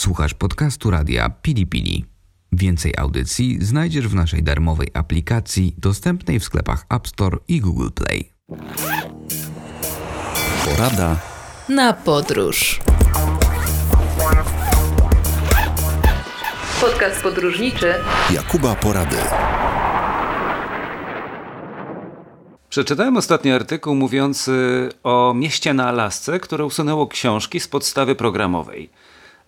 Słuchasz podcastu radia Pili Pili. Więcej audycji znajdziesz w naszej darmowej aplikacji dostępnej w sklepach App Store i Google Play. Porada na podróż. Podcast podróżniczy Jakuba Porady. Przeczytałem ostatni artykuł mówiący o mieście na Alasce, które usunęło książki z podstawy programowej.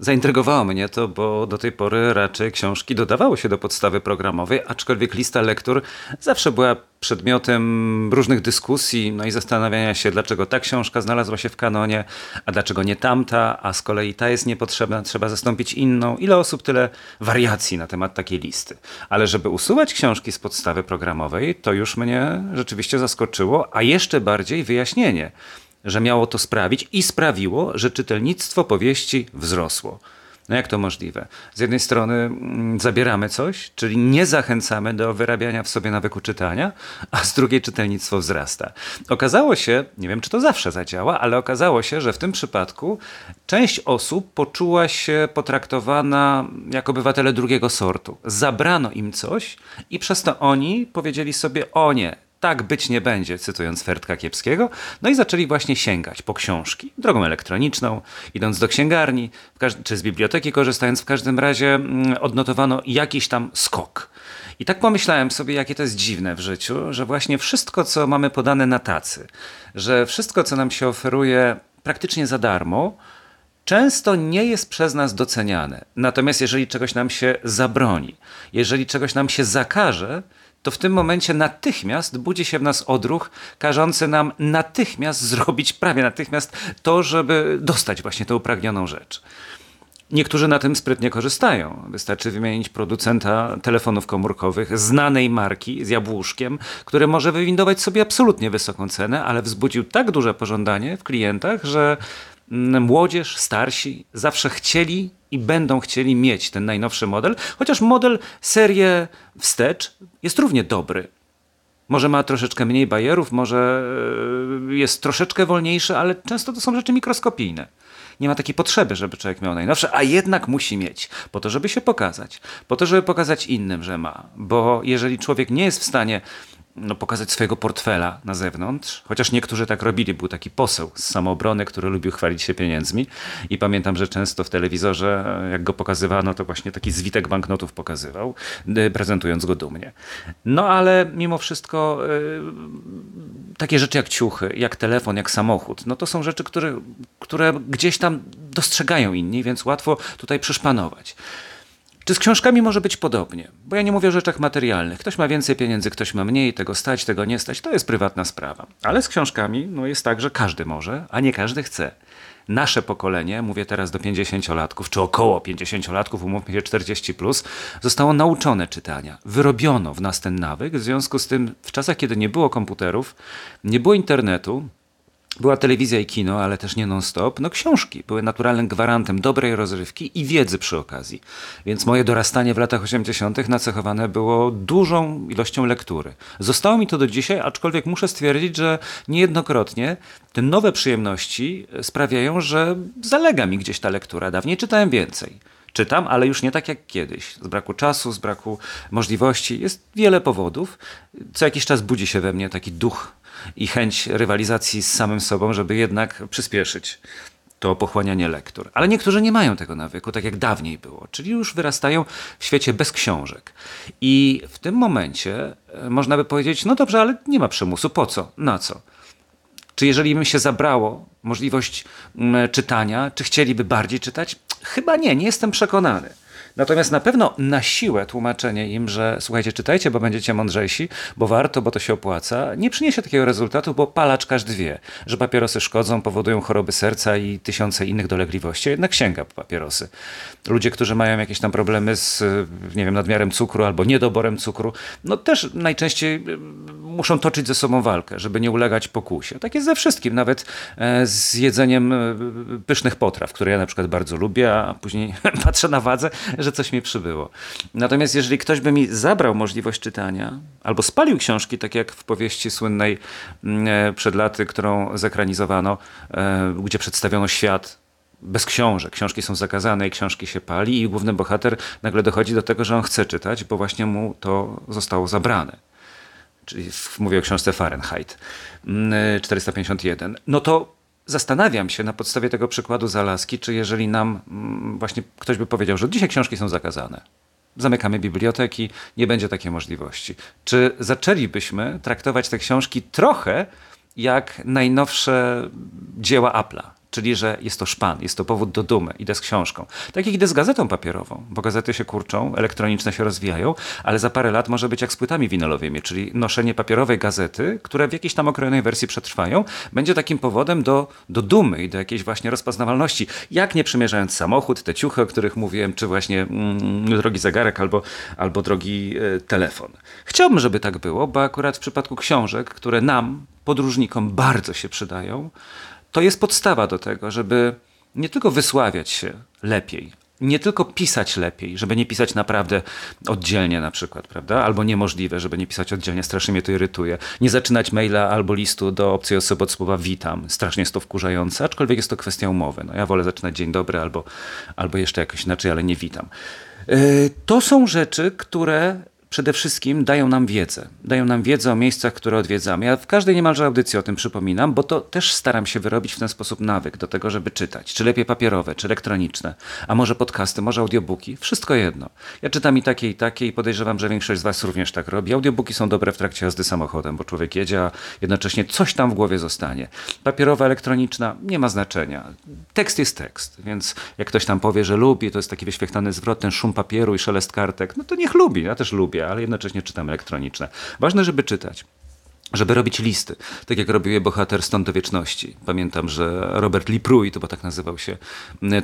Zaintrygowało mnie to, bo do tej pory raczej książki dodawało się do podstawy programowej, aczkolwiek lista lektur zawsze była przedmiotem różnych dyskusji, no i zastanawiania się, dlaczego ta książka znalazła się w kanonie, a dlaczego nie tamta, a z kolei ta jest niepotrzebna, trzeba zastąpić inną. Ile osób, tyle wariacji na temat takiej listy. Ale żeby usuwać książki z podstawy programowej, to już mnie rzeczywiście zaskoczyło, a jeszcze bardziej wyjaśnienie że miało to sprawić i sprawiło, że czytelnictwo powieści wzrosło. No jak to możliwe? Z jednej strony mm, zabieramy coś, czyli nie zachęcamy do wyrabiania w sobie nawyku czytania, a z drugiej czytelnictwo wzrasta. Okazało się, nie wiem czy to zawsze zadziała, ale okazało się, że w tym przypadku część osób poczuła się potraktowana jako obywatele drugiego sortu. Zabrano im coś i przez to oni powiedzieli sobie: O nie, tak być nie będzie, cytując Fertka Kiepskiego, no i zaczęli właśnie sięgać po książki, drogą elektroniczną, idąc do księgarni, czy z biblioteki korzystając, w każdym razie mm, odnotowano jakiś tam skok. I tak pomyślałem sobie, jakie to jest dziwne w życiu, że właśnie wszystko, co mamy podane na tacy, że wszystko, co nam się oferuje praktycznie za darmo, często nie jest przez nas doceniane. Natomiast jeżeli czegoś nam się zabroni, jeżeli czegoś nam się zakaże, to w tym momencie natychmiast budzi się w nas odruch, każący nam natychmiast zrobić, prawie natychmiast, to, żeby dostać właśnie tę upragnioną rzecz. Niektórzy na tym sprytnie korzystają. Wystarczy wymienić producenta telefonów komórkowych znanej marki z jabłuszkiem, który może wywindować sobie absolutnie wysoką cenę, ale wzbudził tak duże pożądanie w klientach, że młodzież, starsi zawsze chcieli i będą chcieli mieć ten najnowszy model, chociaż model serię wstecz jest równie dobry. Może ma troszeczkę mniej bajerów, może e, jest troszeczkę wolniejszy, ale często to są rzeczy mikroskopijne. Nie ma takiej potrzeby, żeby człowiek miał najnowsze, a jednak musi mieć, po to, żeby się pokazać, po to, żeby pokazać innym, że ma. Bo jeżeli człowiek nie jest w stanie no, pokazać swojego portfela na zewnątrz, chociaż niektórzy tak robili. Był taki poseł z samoobrony, który lubił chwalić się pieniędzmi i pamiętam, że często w telewizorze, jak go pokazywano, to właśnie taki zwitek banknotów pokazywał, y, prezentując go dumnie. No ale mimo wszystko yy, takie rzeczy jak ciuchy, jak telefon, jak samochód, no to są rzeczy, które, które gdzieś tam dostrzegają inni, więc łatwo tutaj przyszpanować. Czy z książkami może być podobnie? Bo ja nie mówię o rzeczach materialnych. Ktoś ma więcej pieniędzy, ktoś ma mniej, tego stać, tego nie stać. To jest prywatna sprawa. Ale z książkami no jest tak, że każdy może, a nie każdy chce. Nasze pokolenie, mówię teraz do 50-latków, czy około 50-latków, umówmy się 40, plus, zostało nauczone czytania. Wyrobiono w nas ten nawyk. W związku z tym, w czasach, kiedy nie było komputerów, nie było internetu, była telewizja i kino, ale też nie non-stop. No książki były naturalnym gwarantem dobrej rozrywki i wiedzy przy okazji. Więc moje dorastanie w latach 80. nacechowane było dużą ilością lektury. Zostało mi to do dzisiaj, aczkolwiek muszę stwierdzić, że niejednokrotnie te nowe przyjemności sprawiają, że zalega mi gdzieś ta lektura. Dawniej czytałem więcej czytam, ale już nie tak jak kiedyś. Z braku czasu, z braku możliwości. Jest wiele powodów. Co jakiś czas budzi się we mnie taki duch i chęć rywalizacji z samym sobą, żeby jednak przyspieszyć to pochłanianie lektur. Ale niektórzy nie mają tego nawyku, tak jak dawniej było, czyli już wyrastają w świecie bez książek. I w tym momencie e, można by powiedzieć, no dobrze, ale nie ma przymusu, po co, na co? Czy jeżeli im się zabrało możliwość mm, czytania, czy chcieliby bardziej czytać? Chyba nie, nie jestem przekonany. Natomiast na pewno na siłę tłumaczenie im, że słuchajcie, czytajcie, bo będziecie mądrzejsi, bo warto, bo to się opłaca, nie przyniesie takiego rezultatu, bo palacz każdy wie, że papierosy szkodzą, powodują choroby serca i tysiące innych dolegliwości, jednak sięga po papierosy. Ludzie, którzy mają jakieś tam problemy z, nie wiem, nadmiarem cukru albo niedoborem cukru, no też najczęściej y, muszą toczyć ze sobą walkę, żeby nie ulegać pokusie. Tak jest ze wszystkim, nawet e, z jedzeniem y, pysznych potraw, które ja na przykład bardzo lubię, a później patrzę na wadze, że coś mi przybyło. Natomiast jeżeli ktoś by mi zabrał możliwość czytania, albo spalił książki, tak jak w powieści słynnej mm, e, przed laty, którą zekranizowano, e, gdzie przedstawiono świat bez książek. Książki są zakazane i książki się pali i główny bohater nagle dochodzi do tego, że on chce czytać, bo właśnie mu to zostało zabrane. Czyli mówię o książce Fahrenheit 451. Mm, no to zastanawiam się na podstawie tego przykładu z Alaski, czy jeżeli nam mm, właśnie ktoś by powiedział, że dzisiaj książki są zakazane, zamykamy biblioteki, nie będzie takiej możliwości. Czy zaczęlibyśmy traktować te książki trochę jak najnowsze dzieła Apple'a? Czyli że jest to szpan, jest to powód do dumy, idę z książką. Tak jak idę z gazetą papierową, bo gazety się kurczą, elektroniczne się rozwijają, ale za parę lat może być jak z płytami winylowymi, czyli noszenie papierowej gazety, które w jakiejś tam okrojonej wersji przetrwają, będzie takim powodem do, do dumy i do jakiejś właśnie rozpoznawalności. Jak nie przymierzając samochód, te ciuchy, o których mówiłem, czy właśnie mm, drogi zegarek albo, albo drogi e, telefon. Chciałbym, żeby tak było, bo akurat w przypadku książek, które nam, podróżnikom, bardzo się przydają, to jest podstawa do tego, żeby nie tylko wysławiać się lepiej, nie tylko pisać lepiej, żeby nie pisać naprawdę oddzielnie na przykład, prawda? Albo niemożliwe, żeby nie pisać oddzielnie, strasznie mnie to irytuje. Nie zaczynać maila albo listu do obcej osoby od słowa witam, strasznie jest to wkurzające, aczkolwiek jest to kwestia umowy. No ja wolę zaczynać dzień dobry albo, albo jeszcze jakoś inaczej, ale nie witam. E, to są rzeczy, które przede wszystkim dają nam wiedzę. Dają nam wiedzę o miejscach, które odwiedzamy. Ja w każdej niemalże audycji o tym przypominam, bo to też staram się wyrobić w ten sposób nawyk do tego, żeby czytać. Czy lepiej papierowe, czy elektroniczne, a może podcasty, może audiobooki. Wszystko jedno. Ja czytam i takie, i takie i podejrzewam, że większość z Was również tak robi. Audiobooki są dobre w trakcie jazdy samochodem, bo człowiek jedzie, a jednocześnie coś tam w głowie zostanie. Papierowa, elektroniczna nie ma znaczenia. Tekst jest tekst, więc jak ktoś tam powie, że lubi, to jest taki wyświetlany zwrot, ten szum papieru i szelest kartek, no to niech lubi. Ja też lubię ale jednocześnie czytam elektroniczne. Ważne, żeby czytać żeby robić listy, tak jak robił je bohater Stąd do Wieczności. Pamiętam, że Robert Lipruy, to bo tak nazywał się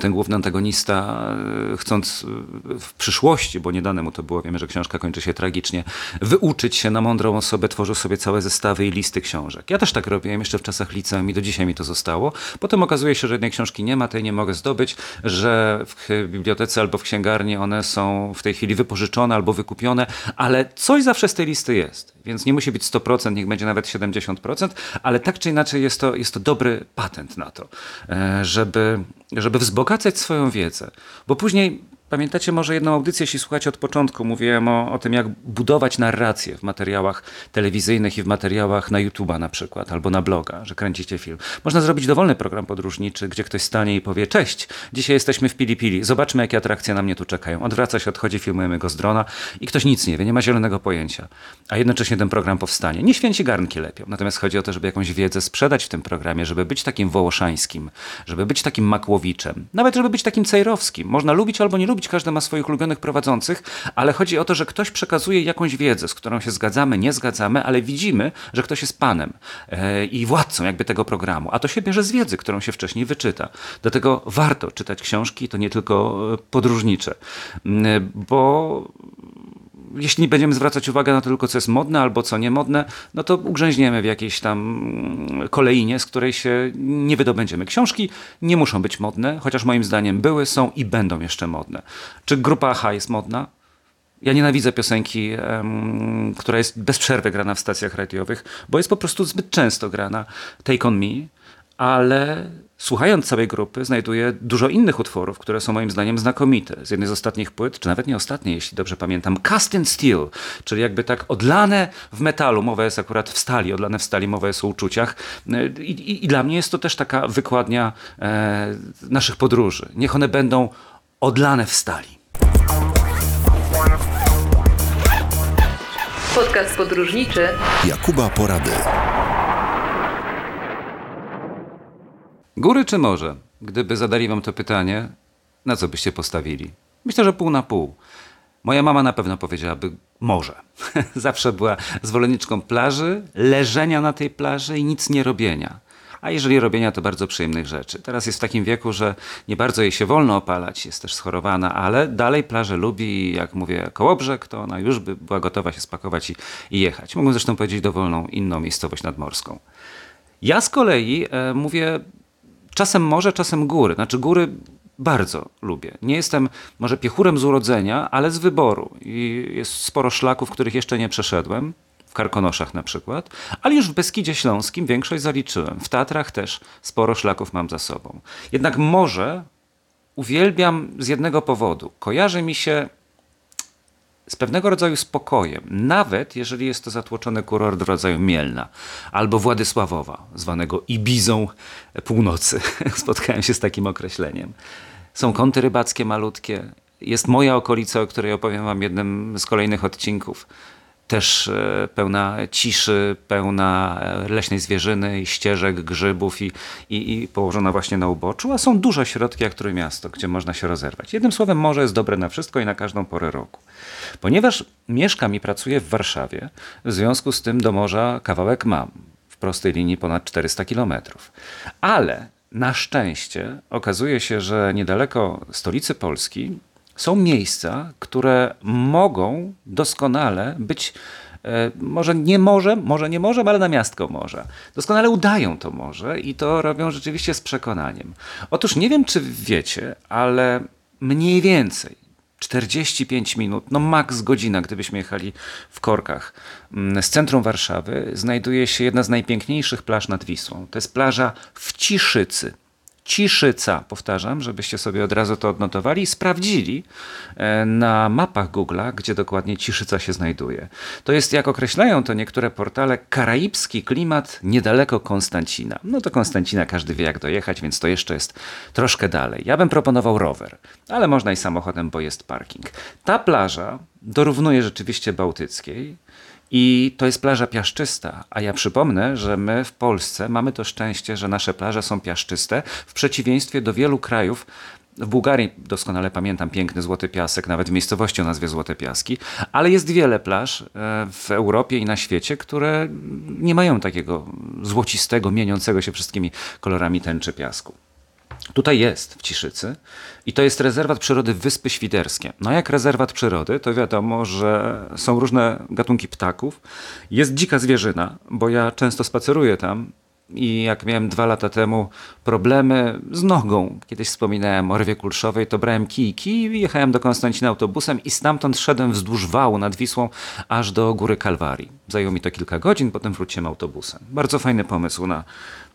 ten główny antagonista, e, chcąc e, w przyszłości, bo nie dane mu to było, wiemy, że książka kończy się tragicznie, wyuczyć się na mądrą osobę, tworzył sobie całe zestawy i listy książek. Ja też tak robiłem jeszcze w czasach liceum i do dzisiaj mi to zostało. Potem okazuje się, że jednej książki nie ma, tej nie mogę zdobyć, że w bibliotece albo w księgarni one są w tej chwili wypożyczone albo wykupione, ale coś zawsze z tej listy jest, więc nie musi być 100%, niech będzie będzie nawet 70%, ale tak czy inaczej jest to, jest to dobry patent na to, e, żeby, żeby wzbogacać swoją wiedzę, bo później Pamiętacie może jedną audycję, jeśli słuchacie od początku, mówiłem o, o tym, jak budować narrację w materiałach telewizyjnych i w materiałach na YouTube'a na przykład, albo na bloga, że kręcicie film. Można zrobić dowolny program podróżniczy, gdzie ktoś stanie i powie, cześć, dzisiaj jesteśmy w Pili Pili, zobaczmy jakie atrakcje na mnie tu czekają. Odwraca się, odchodzi, filmujemy go z drona i ktoś nic nie wie, nie ma zielonego pojęcia. A jednocześnie ten program powstanie. Nie święci garnki lepią, natomiast chodzi o to, żeby jakąś wiedzę sprzedać w tym programie, żeby być takim wołoszańskim, żeby być takim Makłowiczem, nawet żeby być takim Cejrowskim. Można lubić albo nie lubić lubić, każdy ma swoich ulubionych prowadzących, ale chodzi o to, że ktoś przekazuje jakąś wiedzę, z którą się zgadzamy, nie zgadzamy, ale widzimy, że ktoś jest panem e, i władcą jakby tego programu. A to się bierze z wiedzy, którą się wcześniej wyczyta. Dlatego warto czytać książki, to nie tylko e, podróżnicze, bo jeśli nie będziemy zwracać uwagi na to tylko, co jest modne albo co niemodne, no to ugrzęźniemy w jakiejś tam mm, kolejnie, z której się nie wydobędziemy. Książki nie muszą być modne, chociaż moim zdaniem były, są i będą jeszcze modne. Czy grupa AHA jest modna? Ja nienawidzę piosenki, um, która jest bez przerwy grana w stacjach radiowych, bo jest po prostu zbyt często grana. Take on Me, ale słuchając całej grupy, znajduję dużo innych utworów, które są moim zdaniem znakomite. Z jednej z ostatnich płyt, czy nawet nie ostatniej, jeśli dobrze pamiętam, Cast in Steel, czyli jakby tak odlane w metalu, mowa jest akurat w stali, odlane w stali, mowa jest o uczuciach. I, i, i dla mnie jest to też taka wykładnia e, naszych podróży. Niech one będą odlane w stali. Podcast podróżniczy Jakuba Porady. Góry czy morze? Gdyby zadali wam to pytanie, na co byście postawili? Myślę, że pół na pół. Moja mama na pewno powiedziałaby morze. Zawsze była zwolenniczką plaży, leżenia na tej plaży i nic nie robienia. A jeżeli robienia, to bardzo przyjemnych rzeczy. Teraz jest w takim wieku, że nie bardzo jej się wolno opalać, jest też schorowana, ale dalej plażę lubi i jak mówię Kołobrzeg, to ona już by była gotowa się spakować i, i jechać. Mogę zresztą powiedzieć dowolną inną miejscowość nadmorską. Ja z kolei e, mówię Czasem morze, czasem góry. Znaczy góry bardzo lubię. Nie jestem może piechurem z urodzenia, ale z wyboru. I jest sporo szlaków, których jeszcze nie przeszedłem. W Karkonoszach na przykład, ale już w Beskidzie Śląskim większość zaliczyłem. W Tatrach też sporo szlaków mam za sobą. Jednak morze uwielbiam z jednego powodu. Kojarzy mi się z pewnego rodzaju spokojem, nawet jeżeli jest to zatłoczony kurort w rodzaju Mielna albo Władysławowa, zwanego Ibizą Północy. Spotkałem się z takim określeniem. Są kąty rybackie malutkie. Jest moja okolica, o której opowiem wam jednym z kolejnych odcinków też e, pełna ciszy, pełna e, leśnej zwierzyny, ścieżek, grzybów i, i, i, położona właśnie na uboczu, a są duże środki jak Trójmiasto, gdzie można się rozerwać. Jednym słowem, morze jest dobre na wszystko i na każdą porę roku. Ponieważ mieszkam i pracuję w Warszawie, w związku z tym do morza kawałek mam. W prostej linii ponad 400 kilometrów. Ale na szczęście okazuje się, że niedaleko stolicy Polski są miejsca, które mogą doskonale być e, może nie może, może nie może, ale na miastko może. Doskonale udają to może i to robią rzeczywiście z przekonaniem. Otóż nie wiem, czy wiecie, ale mniej więcej 45 minut, no maks godzina, gdybyśmy jechali w korkach mm, z centrum Warszawy, znajduje się jedna z najpiękniejszych plaż nad Wisłą. To jest plaża w Ciszycy. Ciszyca, powtarzam, żebyście sobie od razu to odnotowali i sprawdzili e, na mapach Google'a, gdzie dokładnie Ciszyca się znajduje. To jest, jak określają to niektóre portale, karaibski klimat niedaleko Konstancina. No to Konstancina każdy wie jak dojechać, więc to jeszcze jest troszkę dalej. Ja bym proponował rower, ale można i samochodem, bo jest parking. Ta plaża dorównuje rzeczywiście bałtyckiej. I to jest plaża piaszczysta, a ja przypomnę, że my w Polsce mamy to szczęście, że nasze plaże są piaszczyste, w przeciwieństwie do wielu krajów, w Bułgarii doskonale pamiętam piękny złoty piasek, nawet w miejscowości o nazwie Złote Piaski, ale jest wiele plaż e, w Europie i na świecie, które nie mają takiego złocistego, mieniącego się wszystkimi kolorami tęczy piasku. Tutaj jest, w Ciszycy, i to jest rezerwat przyrody Wyspy Świderskie. No jak rezerwat przyrody, to wiadomo, że są różne gatunki ptaków. Jest dzika zwierzyna, bo ja często spaceruję tam i jak miałem dwa lata temu problemy z nogą, kiedyś wspominałem o rwie kulszowej, to brałem kijki i jechałem do Konstancina autobusem i stamtąd szedłem wzdłuż wału nad Wisłą aż do Góry Kalwarii. Zajęło mi to kilka godzin, potem wróciłem autobusem. Bardzo fajny pomysł na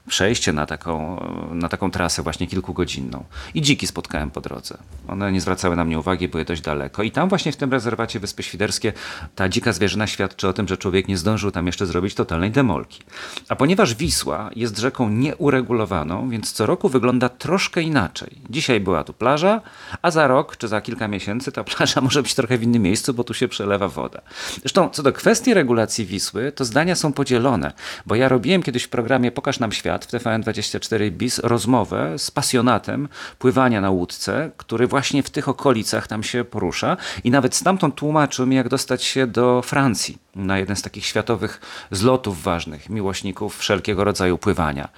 przejście na taką, na taką trasę właśnie kilkugodzinną. I dziki spotkałem po drodze. One nie zwracały na mnie uwagi, były dość daleko. I tam właśnie w tym rezerwacie Wyspy Świderskie ta dzika zwierzyna świadczy o tym, że człowiek nie zdążył tam jeszcze zrobić totalnej demolki. A ponieważ Wisła jest rzeką nieuregulowaną, więc co roku wygląda troszkę inaczej. Dzisiaj była tu plaża, a za rok czy za kilka miesięcy ta plaża może być trochę w innym miejscu, bo tu się przelewa woda. Zresztą co do kwestii regulacji Wisły, to zdania są podzielone, bo ja robiłem kiedyś w programie Pokaż nam świat, w TVN24 BIS rozmowę z pasjonatem pływania na łódce, który właśnie w tych okolicach tam się porusza i nawet stamtąd tłumaczył mi, jak dostać się do Francji na jeden z takich światowych zlotów ważnych, miłośników wszelkiego rodzaju pływania.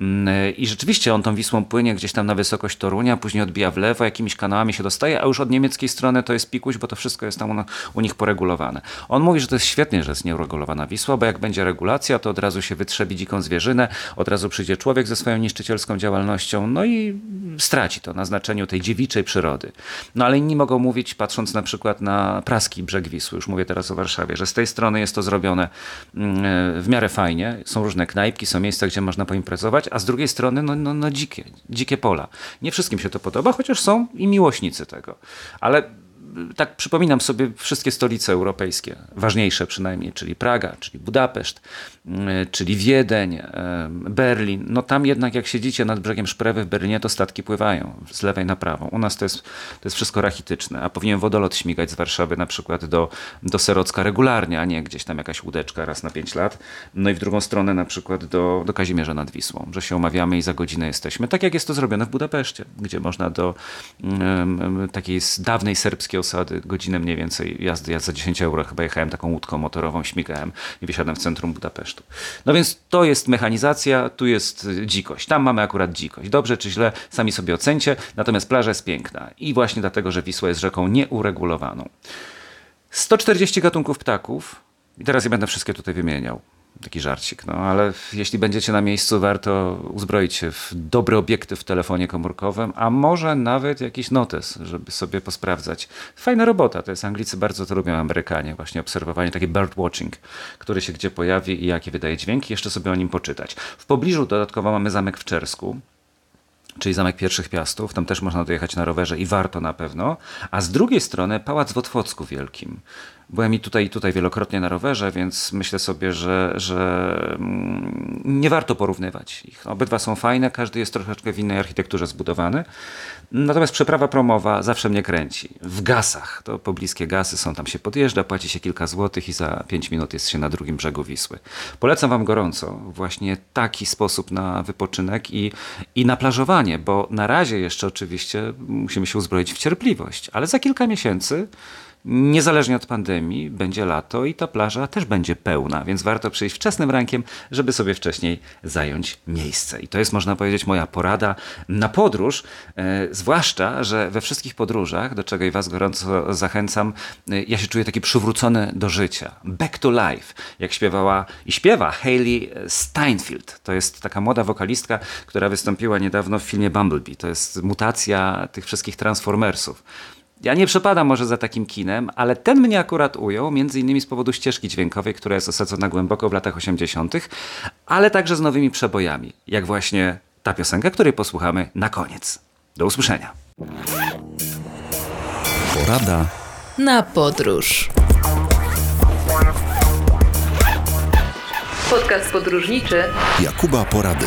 Mm, I rzeczywiście on tą Wisłą płynie gdzieś tam na wysokość Torunia, później odbija w lewo, jakimiś kanałami się dostaje, a już od niemieckiej strony to jest pikuś, bo to wszystko jest tam u, u nich poregulowane. On mówi, że to jest świetnie, że jest nieuregulowana Wisła, bo jak będzie regulacja, to od razu się wytrzebi dziką zwierzynę, od razu przyjdzie człowiek ze swoją niszczycielską działalnością, no i straci to na znaczeniu tej dziewiczej przyrody. No ale inni mogą mówić, patrząc na przykład na praski brzeg Wisły, już mówię teraz o Warszawie, że z tej strony jest to zrobione mm, w miarę fajnie, są różne knajpki, są miejsca, gdzie można poimprezować, a z drugiej strony no, no, no dzikie, dzikie pola. Nie wszystkim się to podoba, chociaż są i miłośnicy tego. Ale tak przypominam sobie wszystkie stolice europejskie, ważniejsze przynajmniej, czyli Praga, czyli Budapeszt, mm, czyli Wiedeń, Berlin. No tam jednak jak siedzicie nad brzegiem Szprewy w Berlinie, to statki pływają z lewej na prawą. U nas to jest, to jest wszystko rachityczne, a powinien wodolot śmigać z Warszawy na przykład do, do Serocka regularnie, a nie gdzieś tam jakaś łódeczka raz na pięć lat. No i w drugą stronę na przykład do, do Kazimierza nad Wisłą, że się umawiamy i za godzinę jesteśmy. Tak jak jest to zrobione w Budapeszcie, gdzie można do um, takiej dawnej serbskiej osady, godzinę mniej więcej jazdy. Ja za 10 euro chyba jechałem taką łódką motorową, śmigałem i wysiadłem w centrum Budapesztu. No więc to jest mechanizacja, tu jest dzikość. Tam mamy akurat dzikość. Dobrze czy źle, sami sobie ocencie. Natomiast plaża jest piękna i właśnie dlatego, że Wisła jest rzeką nieuregulowaną. 140 gatunków ptaków. I teraz ja będę wszystkie tutaj wymieniał taki żarcik, no ale jeśli będziecie na miejscu, warto uzbroić się w dobre obiekty w telefonie komórkowym, a może nawet jakiś notes, żeby sobie posprawdzać. Fajna robota, to jest Anglicy bardzo to lubią, Amerykanie, właśnie obserwowanie, taki bird watching, który się gdzie pojawi i jakie wydaje dźwięki, jeszcze sobie o nim poczytać. W pobliżu dodatkowo mamy zamek w Czersku, czyli Zamek Pierwszych Piastów. Tam też można dojechać na rowerze i warto na pewno. A z drugiej strony Pałac w Otwocku Wielkim. Byłem i tutaj, i tutaj wielokrotnie na rowerze, więc myślę sobie, że, że mm, nie warto porównywać ich. Obydwa są fajne, każdy jest troszeczkę w innej architekturze zbudowany. Natomiast przeprawa promowa zawsze mnie kręci. W gasach, to pobliskie gasy są, tam się podjeżdża, płaci się kilka złotych i za pięć minut jest się na drugim brzegu Wisły. Polecam Wam gorąco właśnie taki sposób na wypoczynek i, i na plażowanie, bo na razie jeszcze oczywiście musimy się uzbroić w cierpliwość, ale za kilka miesięcy Niezależnie od pandemii, będzie lato i ta plaża też będzie pełna, więc warto przyjść wczesnym rankiem, żeby sobie wcześniej zająć miejsce. I to jest, można powiedzieć, moja porada na podróż, e, zwłaszcza, że we wszystkich podróżach, do czego i Was gorąco zachęcam, e, ja się czuję taki przywrócony do życia. Back to life, jak śpiewała i śpiewa Hayley Steinfeld. To jest taka młoda wokalistka, która wystąpiła niedawno w filmie Bumblebee. To jest mutacja tych wszystkich Transformersów. Ja nie przepadam może za takim kinem, ale ten mnie akurat ujął, między innymi z powodu ścieżki dźwiękowej, która jest osadzona głęboko w latach 80., ale także z nowymi przebojami, jak właśnie ta piosenka, której posłuchamy na koniec. Do usłyszenia. Porada na podróż. Podcast podróżniczy Jakuba Porady.